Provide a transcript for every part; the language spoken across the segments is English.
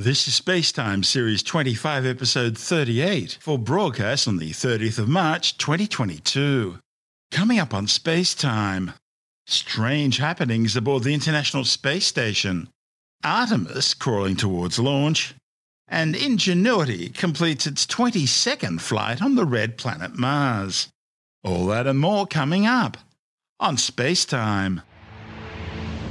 This is Spacetime Series 25, Episode 38, for broadcast on the 30th of March 2022. Coming up on Spacetime Strange happenings aboard the International Space Station, Artemis crawling towards launch, and Ingenuity completes its 22nd flight on the red planet Mars. All that and more coming up on Spacetime.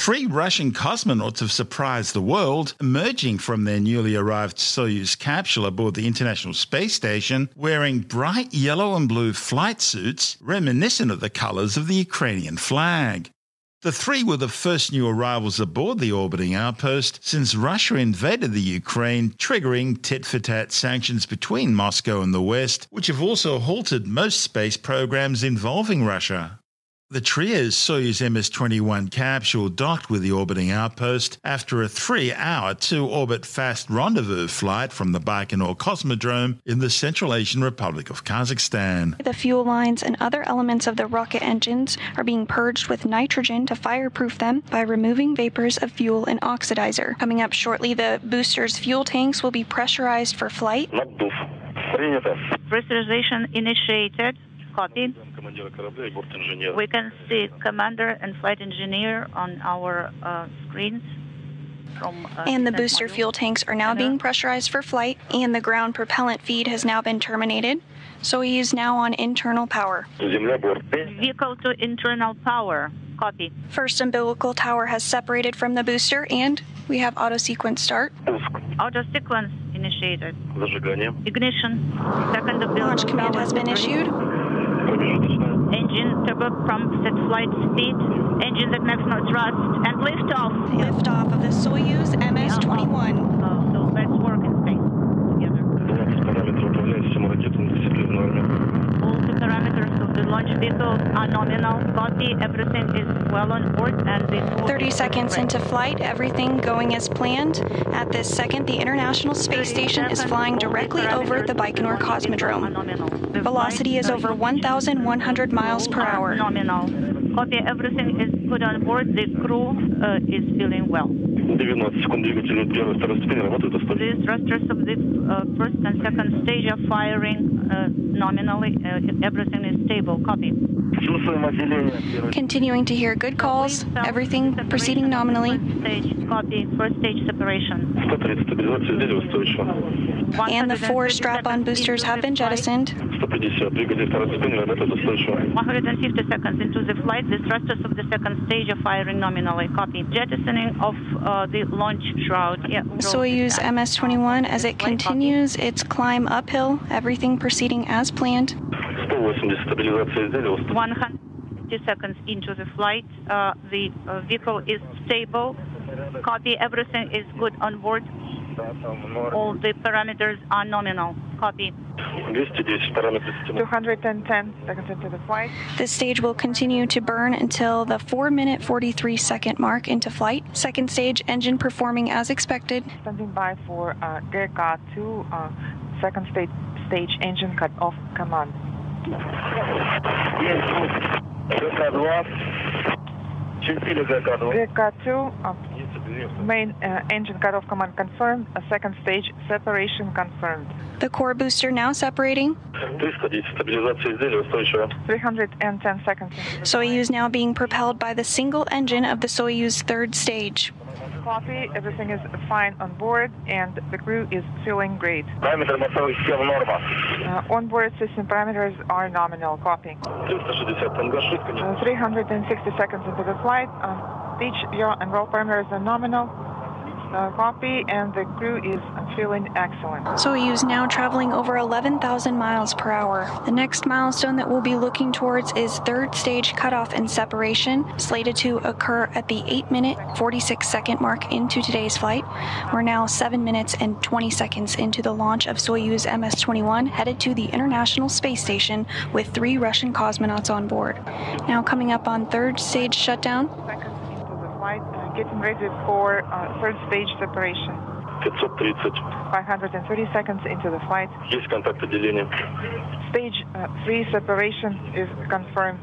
Three Russian cosmonauts have surprised the world, emerging from their newly arrived Soyuz capsule aboard the International Space Station wearing bright yellow and blue flight suits reminiscent of the colours of the Ukrainian flag. The three were the first new arrivals aboard the orbiting outpost since Russia invaded the Ukraine, triggering tit for tat sanctions between Moscow and the West, which have also halted most space programs involving Russia. The Trias Soyuz MS 21 capsule docked with the orbiting outpost after a three hour two orbit fast rendezvous flight from the Baikonur Cosmodrome in the Central Asian Republic of Kazakhstan. The fuel lines and other elements of the rocket engines are being purged with nitrogen to fireproof them by removing vapors of fuel and oxidizer. Coming up shortly, the booster's fuel tanks will be pressurized for flight. Pressurization initiated. Copy. We can see commander and flight engineer on our uh, screens. From, uh, and the booster module. fuel tanks are now being pressurized for flight, and the ground propellant feed has now been terminated. So he is now on internal power. Vehicle to internal power. Copy. First umbilical tower has separated from the booster, and we have auto sequence start. Auto sequence initiated. Ignition. Second umbilical Launch command has been issued. Engine turbo pumps at flight speed. Engines at maximum thrust. And liftoff. Liftoff of the Soyuz MS-21. Oh, oh. So let's work in space together parameters of the launch vehicle are nominal. Copy. Everything is well on board and the 30 seconds into flight, everything going as planned. At this second, the International Space Station is flying directly over the Baikonur Cosmodrome. Velocity is over 1,100 miles per hour. Nominal. Copy. Everything is good on board. The crew uh, is feeling well. 90 секунд двигатели первой и второй ступени работают The остались. thrusters of the uh, first and second stage are firing uh, nominally. Uh, everything is stable. Copy. Continuing to hear good calls, everything proceeding nominally. Copy, first stage separation. And the four strap on boosters have been jettisoned. 150 seconds into the flight, the thrusters of the second stage are firing nominally. Copy. Jettisoning of uh, the launch shroud. Yeah, Soyuz MS 21 as it continues its climb uphill, everything proceeding as planned. 180 стабилизация изделия устойчива. 150 seconds into the flight, uh, the uh, vehicle is stable. Copy. Everything is good on board. All the parameters are nominal. Copy. 210 параметры системы. 210 seconds into the flight. This stage will continue to burn until the 4 minute 43 second mark into flight. Second stage engine performing as expected. Standing by for uh, GK2 uh, second stage, stage engine cut off command. ГК-2. Чистили ГК-2. GK2 uh, main uh, engine cut off command confirmed. A second stage separation confirmed. The core booster now separating. 310 стабилизация изделия устойчива. 310 seconds into the Soyuz now being propelled by the single engine of the Soyuz third stage. Copy. everything is fine on board, and the crew is feeling great. Parameter масови сил. Uh, onboard system parameters are nominal. Copy. Uh, 360 seconds into the flight. Um, uh, pitch, yaw, and roll parameters are nominal uh, copy, and the crew is feeling excellent. Soyuz now traveling over 11,000 miles per hour. The next milestone that we'll be looking towards is third stage cutoff and separation, slated to occur at the 8 minute 46 second mark into today's flight. We're now 7 minutes and 20 seconds into the launch of Soyuz MS 21, headed to the International Space Station with three Russian cosmonauts on board. Now coming up on third stage shutdown Seconds into the flight, uh, getting ready for uh, third stage separation. 530. 530 seconds into the flight. Есть контакт отделения. Stage uh, 3 separation is confirmed.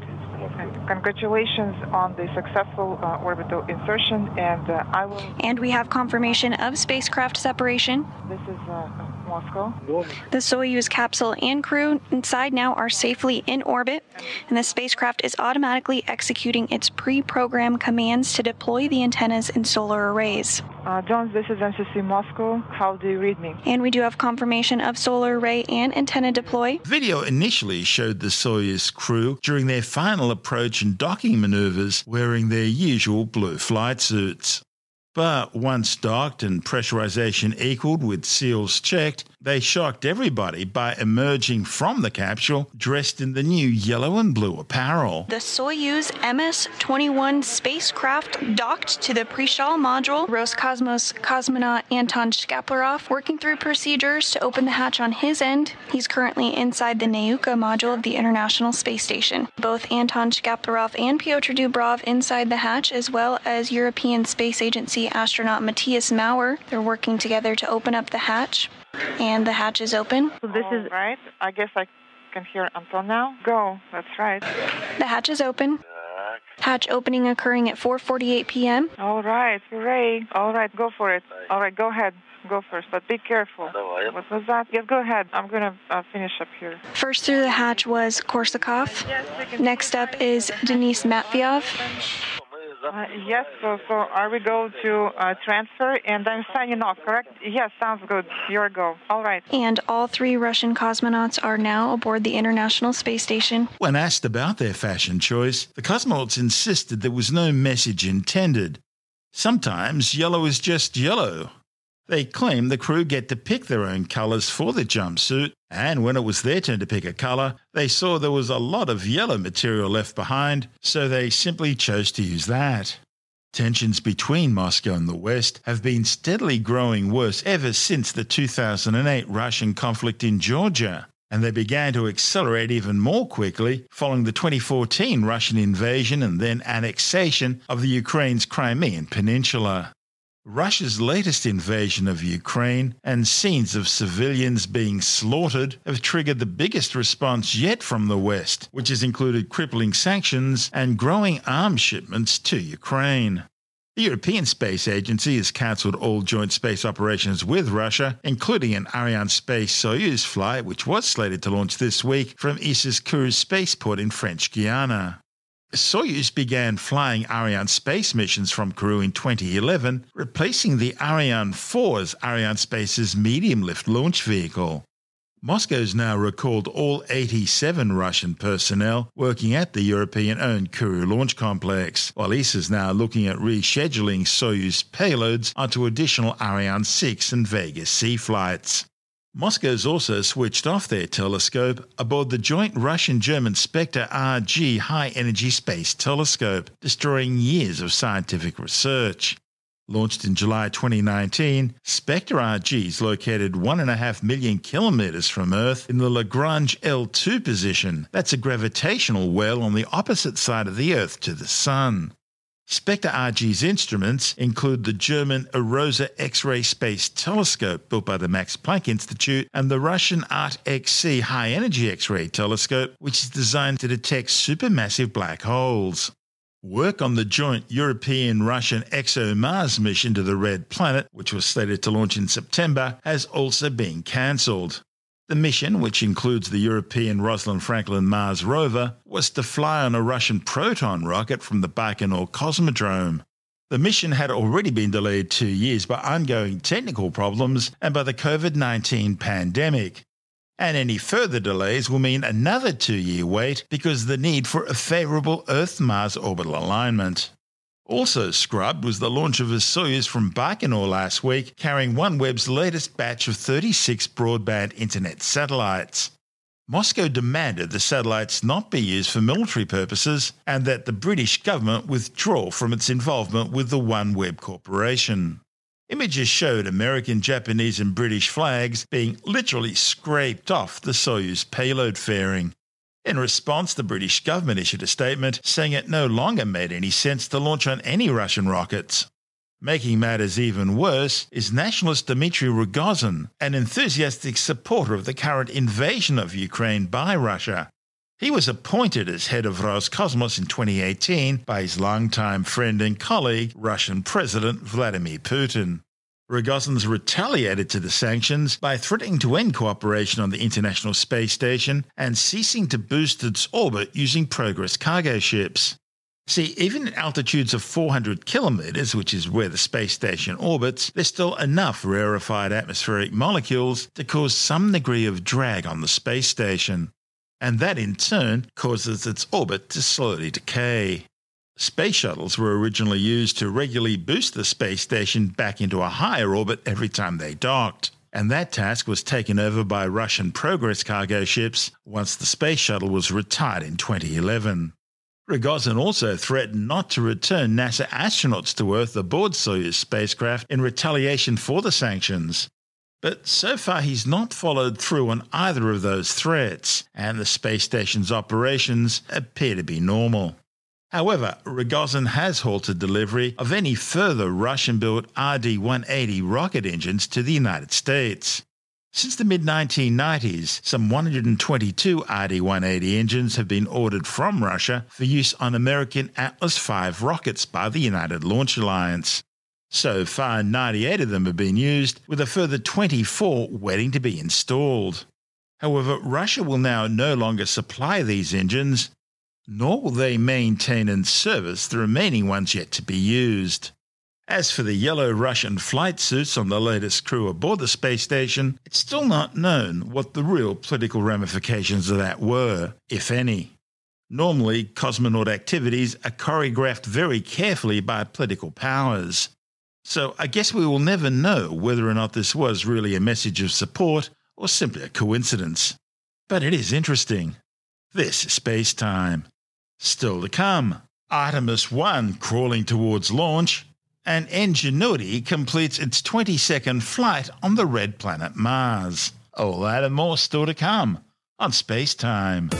And congratulations on the successful uh, orbital insertion, and uh, I will. And we have confirmation of spacecraft separation. This is uh, Moscow. the Soyuz capsule and crew inside now are safely in orbit, and the spacecraft is automatically executing its pre programmed commands to deploy the antennas and solar arrays. Uh, Jones, this is MCC Moscow. How do you read me? And we do have confirmation of solar array and antenna deploy. Video initially showed the Soyuz crew during their final approach and docking maneuvers wearing their usual blue flight suits. But once docked and pressurization equaled with seals checked, they shocked everybody by emerging from the capsule dressed in the new yellow and blue apparel. The Soyuz MS 21 spacecraft docked to the Prichal module. Roscosmos cosmonaut Anton Shkaplerov working through procedures to open the hatch on his end. He's currently inside the Nauka module of the International Space Station. Both Anton Shkaplerov and Pyotr Dubrov inside the hatch, as well as European Space Agency astronaut Matthias Maurer. They're working together to open up the hatch. And the hatch is open. So this is right. I guess I can hear Anton now. Go. That's right. The hatch is open. Hatch opening occurring at 4:48 p.m. All right. Hooray. All right. Go for it. All right. Go ahead. Go first, but be careful. What was that? Yes, go ahead. I'm gonna uh, finish up here. First through the hatch was Korsakov. Next up is Denis Matveev. Uh, yes. So, so are we go to uh, transfer? And I'm signing off. Correct? Yes. Sounds good. Your go. All right. And all three Russian cosmonauts are now aboard the International Space Station. When asked about their fashion choice, the cosmonauts insisted there was no message intended. Sometimes yellow is just yellow. They claim the crew get to pick their own colours for the jumpsuit, and when it was their turn to pick a colour, they saw there was a lot of yellow material left behind, so they simply chose to use that. Tensions between Moscow and the West have been steadily growing worse ever since the 2008 Russian conflict in Georgia, and they began to accelerate even more quickly following the 2014 Russian invasion and then annexation of the Ukraine's Crimean Peninsula. Russia's latest invasion of Ukraine and scenes of civilians being slaughtered have triggered the biggest response yet from the West, which has included crippling sanctions and growing arms shipments to Ukraine. The European Space Agency has cancelled all joint space operations with Russia, including an Arianespace Soyuz flight, which was slated to launch this week from Issyk Kul spaceport in French Guiana. Soyuz began flying Arianespace missions from Kourou in 2011, replacing the Ariane 4's Arianespace's medium lift launch vehicle. Moscow's now recalled all 87 Russian personnel working at the European owned Kourou launch complex, while ESA is now looking at rescheduling Soyuz payloads onto additional Ariane 6 and Vega C flights. Moscow's also switched off their telescope aboard the joint Russian German Spektr-RG high energy space telescope, destroying years of scientific research. Launched in July 2019, Spektr-RG is located 1.5 million kilometers from Earth in the Lagrange L2 position. That's a gravitational well on the opposite side of the Earth to the Sun. Spektr-RG's instruments include the German Erosa X-ray Space Telescope built by the Max Planck Institute and the Russian ART-XC High Energy X-ray Telescope, which is designed to detect supermassive black holes. Work on the joint European Russian ExoMars mission to the Red Planet, which was slated to launch in September, has also been cancelled. The mission, which includes the European Rosalind Franklin Mars rover, was to fly on a Russian Proton rocket from the Baikonur Cosmodrome. The mission had already been delayed two years by ongoing technical problems and by the COVID 19 pandemic. And any further delays will mean another two year wait because of the need for a favourable Earth Mars orbital alignment. Also scrubbed was the launch of a Soyuz from Baikonur last week, carrying OneWeb's latest batch of 36 broadband internet satellites. Moscow demanded the satellites not be used for military purposes and that the British government withdraw from its involvement with the OneWeb Corporation. Images showed American, Japanese, and British flags being literally scraped off the Soyuz payload fairing. In response, the British government issued a statement saying it no longer made any sense to launch on any Russian rockets. Making matters even worse is nationalist Dmitry Rogozin, an enthusiastic supporter of the current invasion of Ukraine by Russia. He was appointed as head of Roscosmos in 2018 by his longtime friend and colleague, Russian President Vladimir Putin. Rogozin's retaliated to the sanctions by threatening to end cooperation on the International Space Station and ceasing to boost its orbit using Progress cargo ships. See, even at altitudes of 400 kilometres, which is where the space station orbits, there's still enough rarefied atmospheric molecules to cause some degree of drag on the space station. And that in turn causes its orbit to slowly decay. Space shuttles were originally used to regularly boost the space station back into a higher orbit every time they docked. And that task was taken over by Russian Progress cargo ships once the space shuttle was retired in 2011. Rogozin also threatened not to return NASA astronauts to Earth aboard Soyuz spacecraft in retaliation for the sanctions. But so far, he's not followed through on either of those threats, and the space station's operations appear to be normal. However, Rogozin has halted delivery of any further Russian built RD 180 rocket engines to the United States. Since the mid 1990s, some 122 RD 180 engines have been ordered from Russia for use on American Atlas V rockets by the United Launch Alliance. So far, 98 of them have been used, with a further 24 waiting to be installed. However, Russia will now no longer supply these engines, nor will they maintain and service the remaining ones yet to be used. As for the yellow Russian flight suits on the latest crew aboard the space station, it's still not known what the real political ramifications of that were, if any. Normally, cosmonaut activities are choreographed very carefully by political powers. So I guess we will never know whether or not this was really a message of support or simply a coincidence. But it is interesting. This is space time. Still to come, Artemis 1 crawling towards launch, and Ingenuity completes its 22nd flight on the red planet Mars. All that and more still to come on Space Time.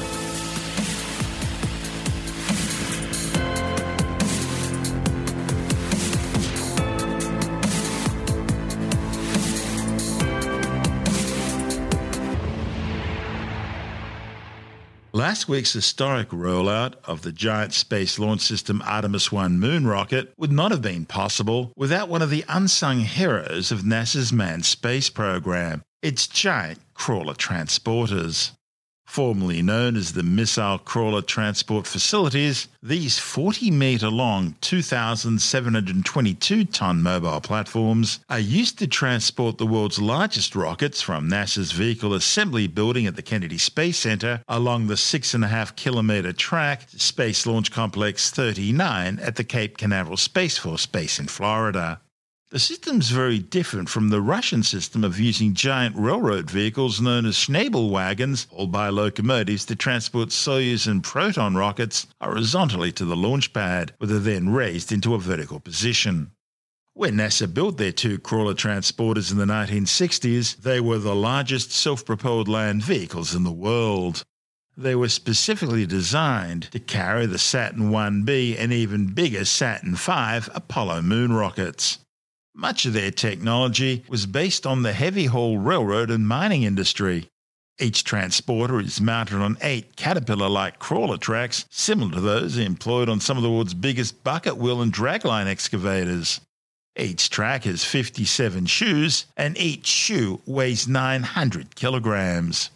Last week's historic rollout of the giant space launch system Artemis 1 moon rocket would not have been possible without one of the unsung heroes of NASA's manned space program, its giant crawler transporters. Formerly known as the Missile Crawler Transport Facilities, these 40 metre long, 2,722 tonne mobile platforms are used to transport the world's largest rockets from NASA's Vehicle Assembly Building at the Kennedy Space Center along the 6.5 kilometre track to Space Launch Complex 39 at the Cape Canaveral Space Force Base in Florida. The system's very different from the Russian system of using giant railroad vehicles known as Schnabel wagons, hauled by locomotives to transport Soyuz and Proton rockets horizontally to the launch pad, where they're then raised into a vertical position. When NASA built their two crawler transporters in the 1960s, they were the largest self propelled land vehicles in the world. They were specifically designed to carry the Saturn 1B and even bigger Saturn V Apollo moon rockets. Much of their technology was based on the heavy haul railroad and mining industry. Each transporter is mounted on eight caterpillar like crawler tracks, similar to those employed on some of the world's biggest bucket wheel and dragline excavators. Each track has 57 shoes, and each shoe weighs 900 kilograms.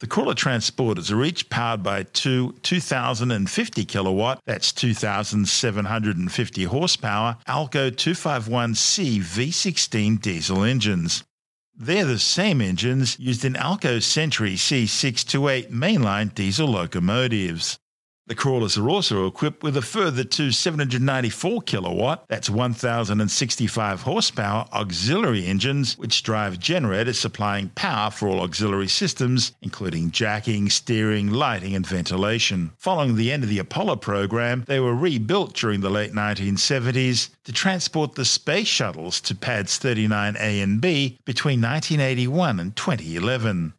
The crawler transporters are each powered by two 2050 kilowatt, that's 2750 horsepower, Alco 251C V16 diesel engines. They're the same engines used in Alco Century C628 mainline diesel locomotives. The crawlers are also equipped with a further two 794 kilowatt, that's 1065 horsepower auxiliary engines, which drive generators supplying power for all auxiliary systems, including jacking, steering, lighting, and ventilation. Following the end of the Apollo program, they were rebuilt during the late 1970s to transport the space shuttles to pads 39A and B between 1981 and 2011.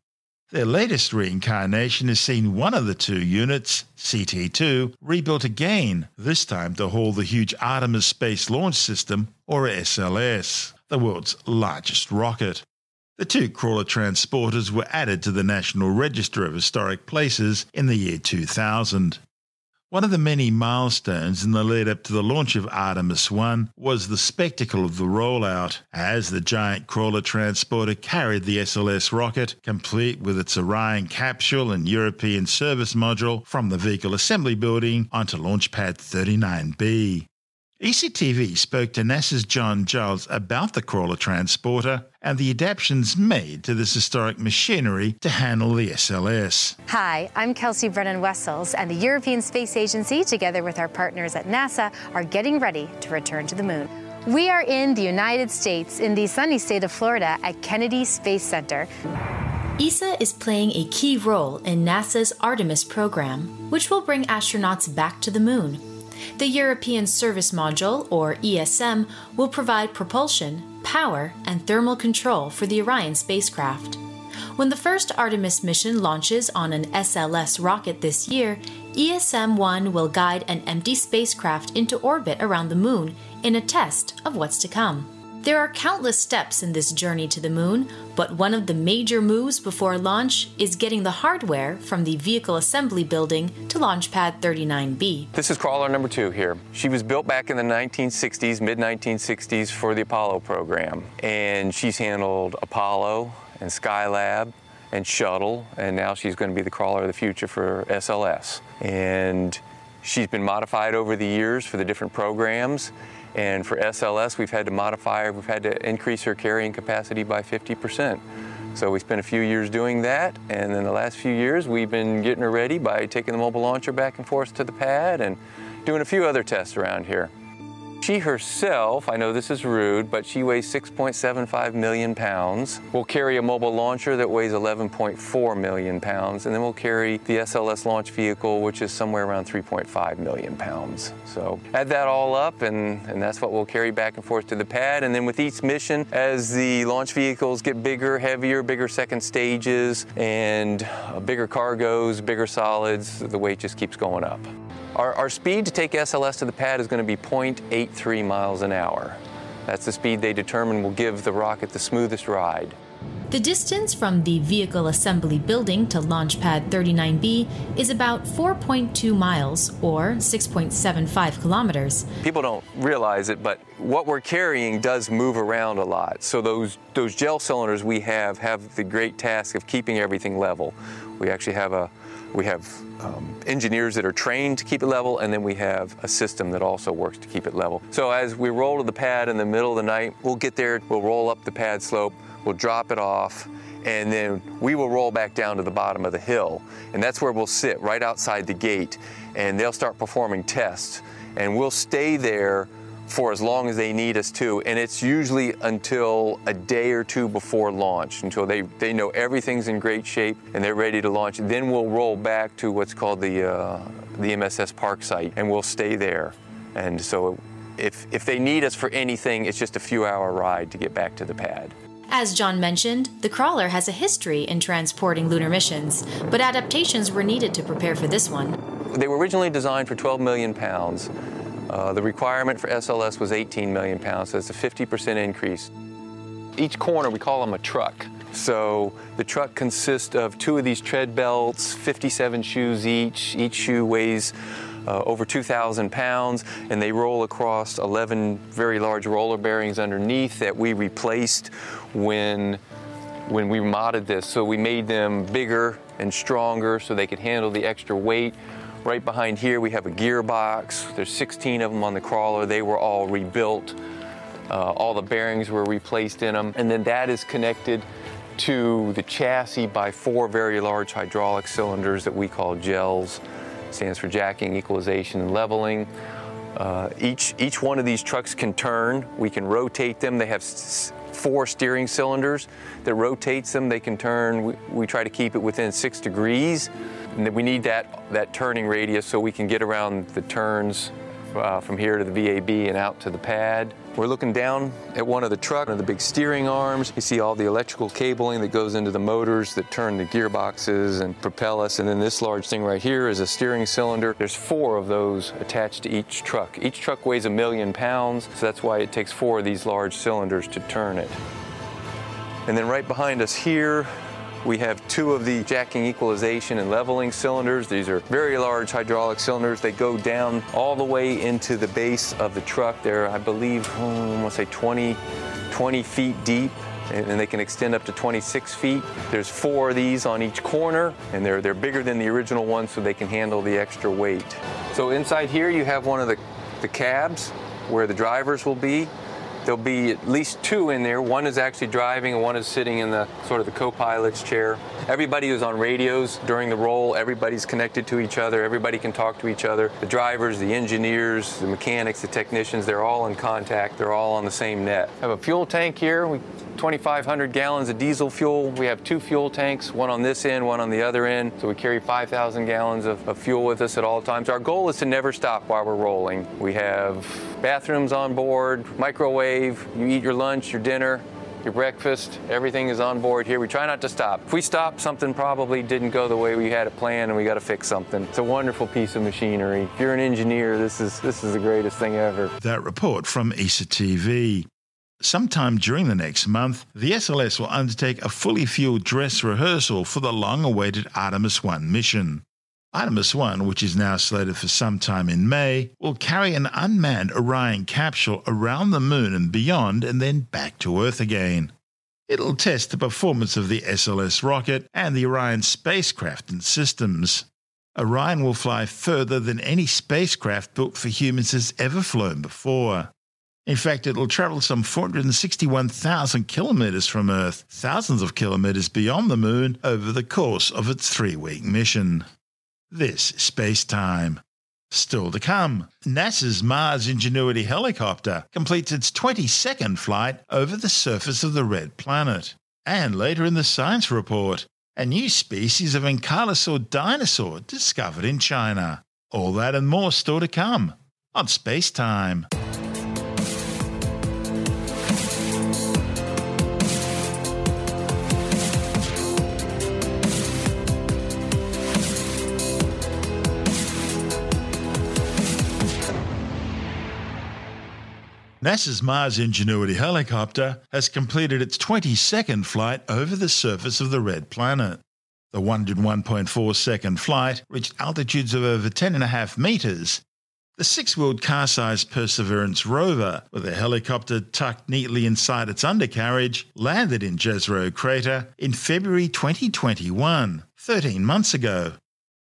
Their latest reincarnation has seen one of the two units, CT2, rebuilt again, this time to haul the huge Artemis Space Launch System, or SLS, the world's largest rocket. The two crawler transporters were added to the National Register of Historic Places in the year 2000. One of the many milestones in the lead up to the launch of Artemis 1 was the spectacle of the rollout, as the giant crawler transporter carried the SLS rocket, complete with its Orion capsule and European service module, from the vehicle assembly building onto Launch Pad 39B. ECTV spoke to NASA's John Giles about the crawler transporter and the adaptations made to this historic machinery to handle the SLS. Hi, I'm Kelsey Brennan Wessels, and the European Space Agency, together with our partners at NASA, are getting ready to return to the moon. We are in the United States, in the sunny state of Florida, at Kennedy Space Center. ESA is playing a key role in NASA's Artemis program, which will bring astronauts back to the moon. The European Service Module, or ESM, will provide propulsion, power, and thermal control for the Orion spacecraft. When the first Artemis mission launches on an SLS rocket this year, ESM 1 will guide an empty spacecraft into orbit around the Moon in a test of what's to come. There are countless steps in this journey to the moon, but one of the major moves before launch is getting the hardware from the vehicle assembly building to Launch Pad 39B. This is crawler number two here. She was built back in the 1960s, mid 1960s, for the Apollo program. And she's handled Apollo and Skylab and Shuttle, and now she's going to be the crawler of the future for SLS. And she's been modified over the years for the different programs. And for SLS, we've had to modify we've had to increase her carrying capacity by 50%. So we spent a few years doing that, and then the last few years we've been getting her ready by taking the mobile launcher back and forth to the pad and doing a few other tests around here. She herself, I know this is rude, but she weighs 6.75 million pounds. We'll carry a mobile launcher that weighs 11.4 million pounds, and then we'll carry the SLS launch vehicle, which is somewhere around 3.5 million pounds. So add that all up, and, and that's what we'll carry back and forth to the pad. And then with each mission, as the launch vehicles get bigger, heavier, bigger second stages, and uh, bigger cargoes, bigger solids, the weight just keeps going up. Our, our, speed to take SLS to the pad is going to be 0.83 miles an hour. That's the speed they determine will give the rocket the smoothest ride. The distance from the vehicle assembly building to Launch Pad 39B is about 4.2 miles or 6.75 kilometers. People don't realize it, but what we're carrying does move around a lot. So those those JEL cylinders we have have the great task of keeping everything level. We actually have a we have um, engineers that are trained to keep it level, and then we have a system that also works to keep it level. So as we roll to the pad in the middle of the night, we'll get there, we'll roll up the pad slope, we'll drop it off, and then we will roll back down to the bottom of the hill. And that's where we'll sit, right outside the gate, and they'll start performing tests. And we'll stay there for as long as they need us to. And it's usually until a day or two before launch, until they, they know everything's in great shape and they're ready to launch. Then we'll roll back to what's called the, uh, the MSS Park site and we'll stay there. And so if, if they need us for anything, it's just a few hour ride to get back to the pad. As John mentioned, the crawler has a history in transporting lunar missions, but adaptations were needed to prepare for this one. They were originally designed for 12 million pounds. Uh, the requirement for SLS was 18 million pounds, so it's a 50% increase. Each corner, we call them a truck. So the truck consists of two of these tread belts, 57 shoes each. Each shoe weighs uh, over 2,000 pounds, and they roll across 11 very large roller bearings underneath that we replaced when, when we modded this. So we made them bigger and stronger so they could handle the extra weight. Right behind here, we have a gearbox. There's 16 of them on the crawler. They were all rebuilt. Uh, all the bearings were replaced in them. And then that is connected to the chassis by four very large hydraulic cylinders that we call JELs. stands for jacking, equalization, and leveling. Uh, each, each one of these trucks can turn. We can rotate them. They have four steering cylinders that rotates them. They can turn. We, we try to keep it within six degrees. And we need that, that turning radius so we can get around the turns uh, from here to the VAB and out to the pad. We're looking down at one of the truck, one of the big steering arms. You see all the electrical cabling that goes into the motors that turn the gearboxes and propel us. And then this large thing right here is a steering cylinder. There's four of those attached to each truck. Each truck weighs a million pounds, so that's why it takes four of these large cylinders to turn it. And then right behind us here, we have two of the jacking equalization and leveling cylinders. These are very large hydraulic cylinders. They go down all the way into the base of the truck. They're, I believe, hmm, I want to say 20, 20 feet deep and they can extend up to 26 feet. There's four of these on each corner, and they're, they're bigger than the original one, so they can handle the extra weight. So inside here, you have one of the, the cabs where the drivers will be. There'll be at least two in there. One is actually driving and one is sitting in the sort of the co-pilot's chair. Everybody is on radios during the roll. Everybody's connected to each other. Everybody can talk to each other. The drivers, the engineers, the mechanics, the technicians, they're all in contact. They're all on the same net. I have a fuel tank here. We 2,500 gallons of diesel fuel. We have two fuel tanks, one on this end, one on the other end. So we carry 5,000 gallons of, of, fuel with us at all times. Our goal is to never stop while we're rolling. We have bathrooms on board, microwave, you eat your lunch, your dinner, your breakfast, everything is on board here. We try not to stop. If we stop, something probably didn't go the way we had it planned and we got to fix something. It's a wonderful piece of machinery. If you're an engineer, this is this is the greatest thing ever. That report from ESA TV. Sometime during the next month, the SLS will undertake a fully fueled dress rehearsal for the long awaited Artemis 1 mission. Artemis 1, which is now slated for sometime in May, will carry an unmanned Orion capsule around the moon and beyond and then back to Earth again. It'll test the performance of the SLS rocket and the Orion spacecraft and systems. Orion will fly further than any spacecraft built for humans has ever flown before. In fact, it'll travel some 461,000 kilometers from Earth, thousands of kilometers beyond the Moon, over the course of its three week mission. This is space time. Still to come, NASA's Mars Ingenuity helicopter completes its 22nd flight over the surface of the red planet. And later in the science report, a new species of ankylosaur dinosaur discovered in China. All that and more still to come on Space Time. NASA's Mars Ingenuity helicopter has completed its 22nd flight over the surface of the red planet. The 101.4 second flight reached altitudes of over 10.5 metres. The six wheeled car sized Perseverance rover, with a helicopter tucked neatly inside its undercarriage, landed in Jezero Crater in February 2021, 13 months ago.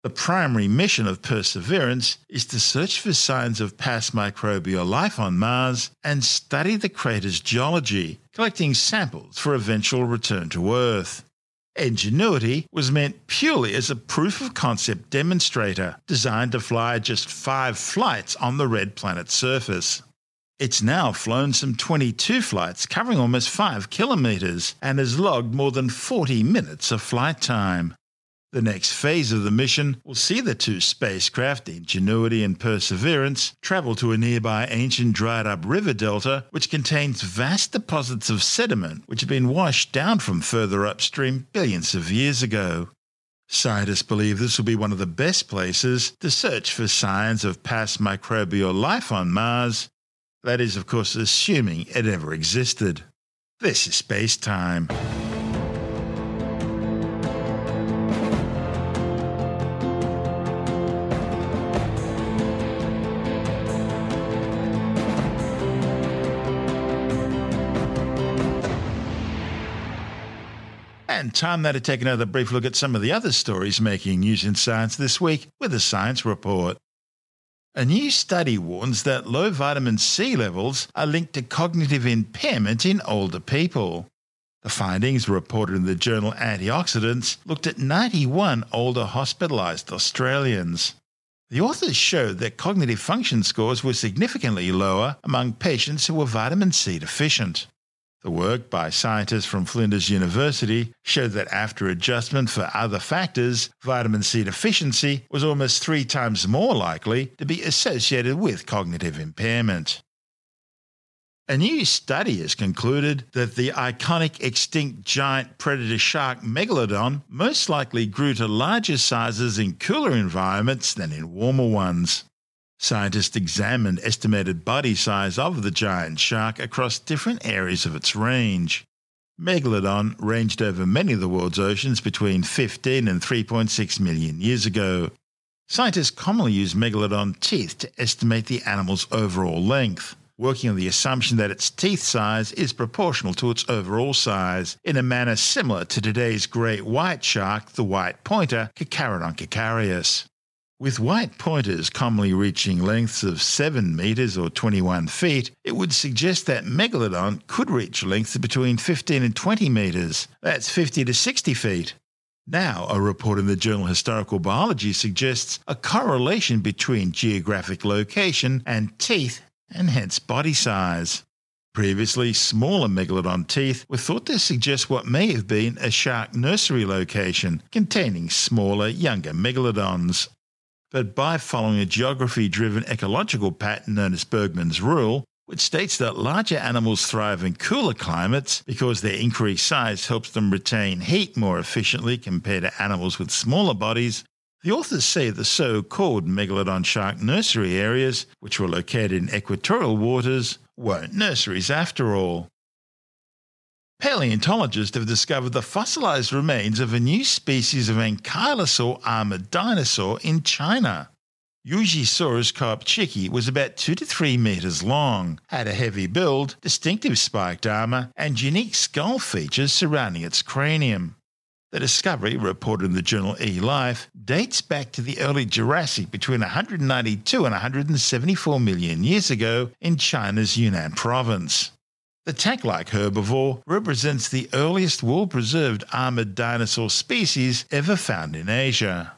The primary mission of Perseverance is to search for signs of past microbial life on Mars and study the crater's geology, collecting samples for eventual return to Earth. Ingenuity was meant purely as a proof of concept demonstrator designed to fly just five flights on the red planet's surface. It's now flown some 22 flights covering almost 5 kilometres and has logged more than 40 minutes of flight time. The next phase of the mission will see the two spacecraft, Ingenuity and Perseverance, travel to a nearby ancient dried up river delta which contains vast deposits of sediment which have been washed down from further upstream billions of years ago. Scientists believe this will be one of the best places to search for signs of past microbial life on Mars. That is, of course, assuming it ever existed. This is space time. Time now to take another brief look at some of the other stories making news in science this week with a science report. A new study warns that low vitamin C levels are linked to cognitive impairment in older people. The findings, reported in the journal Antioxidants, looked at 91 older hospitalised Australians. The authors showed that cognitive function scores were significantly lower among patients who were vitamin C deficient. The work by scientists from Flinders University showed that after adjustment for other factors, vitamin C deficiency was almost three times more likely to be associated with cognitive impairment. A new study has concluded that the iconic extinct giant predator shark megalodon most likely grew to larger sizes in cooler environments than in warmer ones. Scientists examined estimated body size of the giant shark across different areas of its range. Megalodon ranged over many of the world's oceans between 15 and 3.6 million years ago. Scientists commonly use megalodon teeth to estimate the animal's overall length working on the assumption that its teeth size is proportional to its overall size, in a manner similar to today's great white shark, the white pointer, Carcharodon carcharias. With white pointers commonly reaching lengths of 7 metres or 21 feet, it would suggest that Megalodon could reach lengths between 15 and 20 metres. That's 50 to 60 feet. Now, a report in the journal Historical Biology suggests a correlation between geographic location and teeth and hence body size. Previously, smaller megalodon teeth were thought to suggest what may have been a shark nursery location containing smaller, younger megalodons. But by following a geography driven ecological pattern known as Bergmann's Rule, which states that larger animals thrive in cooler climates because their increased size helps them retain heat more efficiently compared to animals with smaller bodies, the authors say the so called megalodon shark nursery areas, which were located in equatorial waters, weren't nurseries after all. Paleontologists have discovered the fossilized remains of a new species of ankylosaur armored dinosaur in China. Yuxisaurus kopchicki was about 2 to 3 metres long, had a heavy build, distinctive spiked armour, and unique skull features surrounding its cranium. The discovery, reported in the journal eLife, dates back to the early Jurassic between 192 and 174 million years ago in China's Yunnan province. The tank like herbivore represents the earliest well preserved armoured dinosaur species ever found in Asia.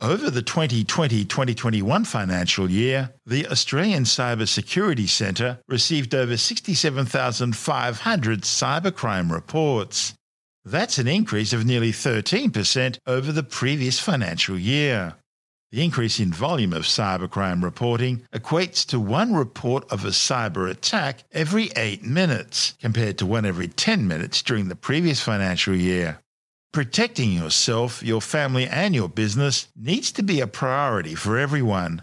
Over the 2020 2021 financial year, the Australian Cyber Security Centre received over 67,500 cybercrime reports. That's an increase of nearly 13% over the previous financial year. The increase in volume of cybercrime reporting equates to one report of a cyber attack every 8 minutes, compared to one every 10 minutes during the previous financial year. Protecting yourself, your family, and your business needs to be a priority for everyone.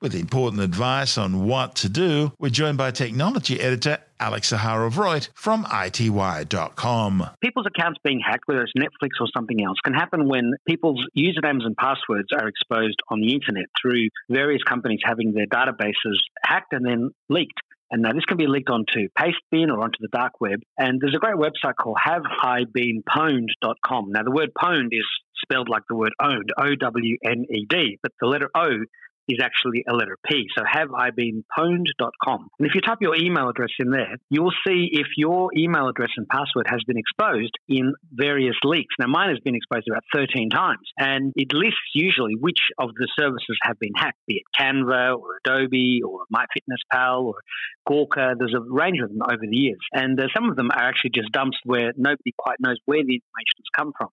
With important advice on what to do, we're joined by technology editor Alex Zaharov-Reutt from ITWire.com. People's accounts being hacked, whether it's Netflix or something else, can happen when people's usernames and passwords are exposed on the internet through various companies having their databases hacked and then leaked. And now this can be leaked onto Pastebin or onto the dark web. And there's a great website called haveibeenpwned.com. Now the word pwned is spelled like the word owned, O W N E D, but the letter O is actually a letter P. So have I been pwned.com. And if you type your email address in there, you will see if your email address and password has been exposed in various leaks. Now, mine has been exposed about 13 times, and it lists usually which of the services have been hacked, be it Canva or Adobe or MyFitnessPal or Gawker. There's a range of them over the years. And uh, some of them are actually just dumps where nobody quite knows where the information has come from.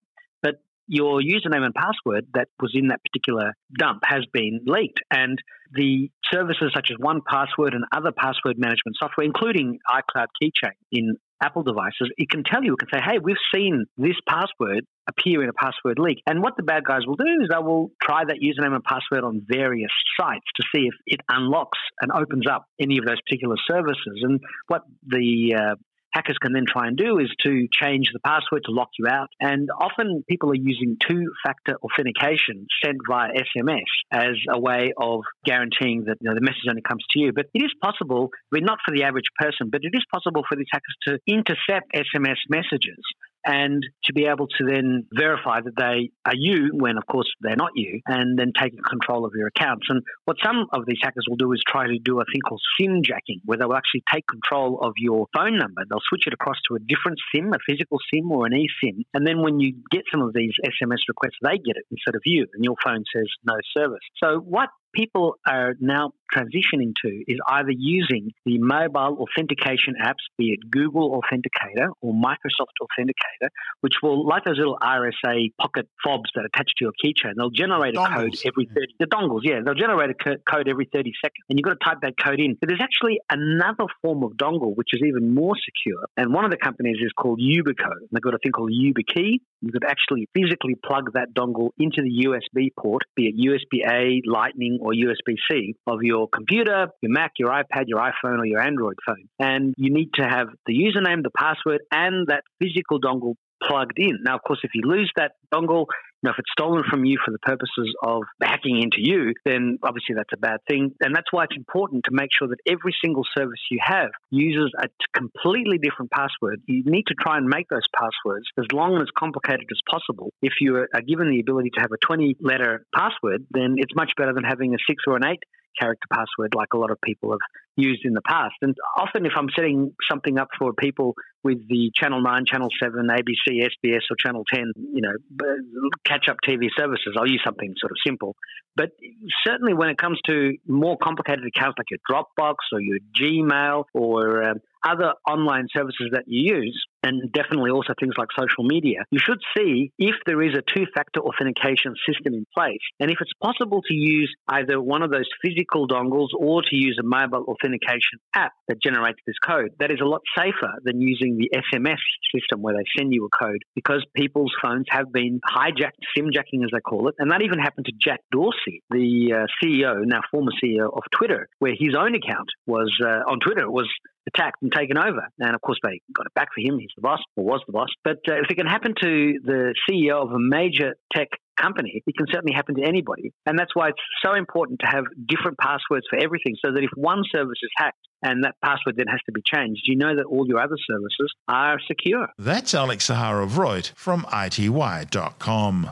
Your username and password that was in that particular dump has been leaked. And the services such as 1Password and other password management software, including iCloud Keychain in Apple devices, it can tell you, it can say, hey, we've seen this password appear in a password leak. And what the bad guys will do is they will try that username and password on various sites to see if it unlocks and opens up any of those particular services. And what the uh, hackers can then try and do is to change the password to lock you out. And often people are using two factor authentication sent via SMS as a way of guaranteeing that you know, the message only comes to you. But it is possible, I mean, not for the average person, but it is possible for these hackers to intercept SMS messages and to be able to then verify that they are you when, of course, they're not you, and then taking control of your accounts. And what some of these hackers will do is try to do a thing called SIM jacking, where they'll actually take control of your phone number. They'll switch it across to a different SIM, a physical SIM or an eSIM, and then when you get some of these SMS requests, they get it instead of you, and your phone says no service. So what people are now transitioning to is either using the mobile authentication apps, be it Google Authenticator or Microsoft Authenticator, which will, like those little RSA pocket fobs that attach to your keychain, they'll generate a Dongles. code every 30, the dongles, yeah, they'll generate a co- code every 30 seconds. And you've got to type that code in. But there's actually another form of dongle which is even more secure. And one of the companies is called Yubico. And they've got a thing called YubiKey. You could actually physically plug that dongle into the USB port, be it USB A, Lightning, or USB C of your computer, your Mac, your iPad, your iPhone, or your Android phone. And you need to have the username, the password, and that physical dongle plugged in. Now, of course, if you lose that dongle, know, if it's stolen from you for the purposes of hacking into you, then obviously that's a bad thing. And that's why it's important to make sure that every single service you have uses a completely different password. You need to try and make those passwords as long and as complicated as possible. If you are given the ability to have a 20 letter password, then it's much better than having a six or an eight character password like a lot of people have used in the past. And often, if I'm setting something up for people with the Channel 9, Channel 7, ABC, SBS, or Channel 10, you know, catch up TV services, I'll use something sort of simple. But certainly when it comes to more complicated accounts like your Dropbox or your Gmail or um, other online services that you use, and definitely also things like social media, you should see if there is a two factor authentication system in place. And if it's possible to use either one of those physical dongles or to use a mobile authentication app that generates this code, that is a lot safer than using the SMS system where they send you a code because people's phones have been hijacked, SIM jacking as they call it. And that even happened to Jack Dorsey, the uh, CEO, now former CEO of Twitter, where his own account was uh, on Twitter was attacked and taken over. And of course, they got it back for him. He's the boss, or was the boss. But uh, if it can happen to the CEO of a major tech company, it can certainly happen to anybody. And that's why it's so important to have different passwords for everything so that if one service is hacked, and that password then has to be changed. You know that all your other services are secure. That's Alex Zaharov-Reutt from iTWire.com.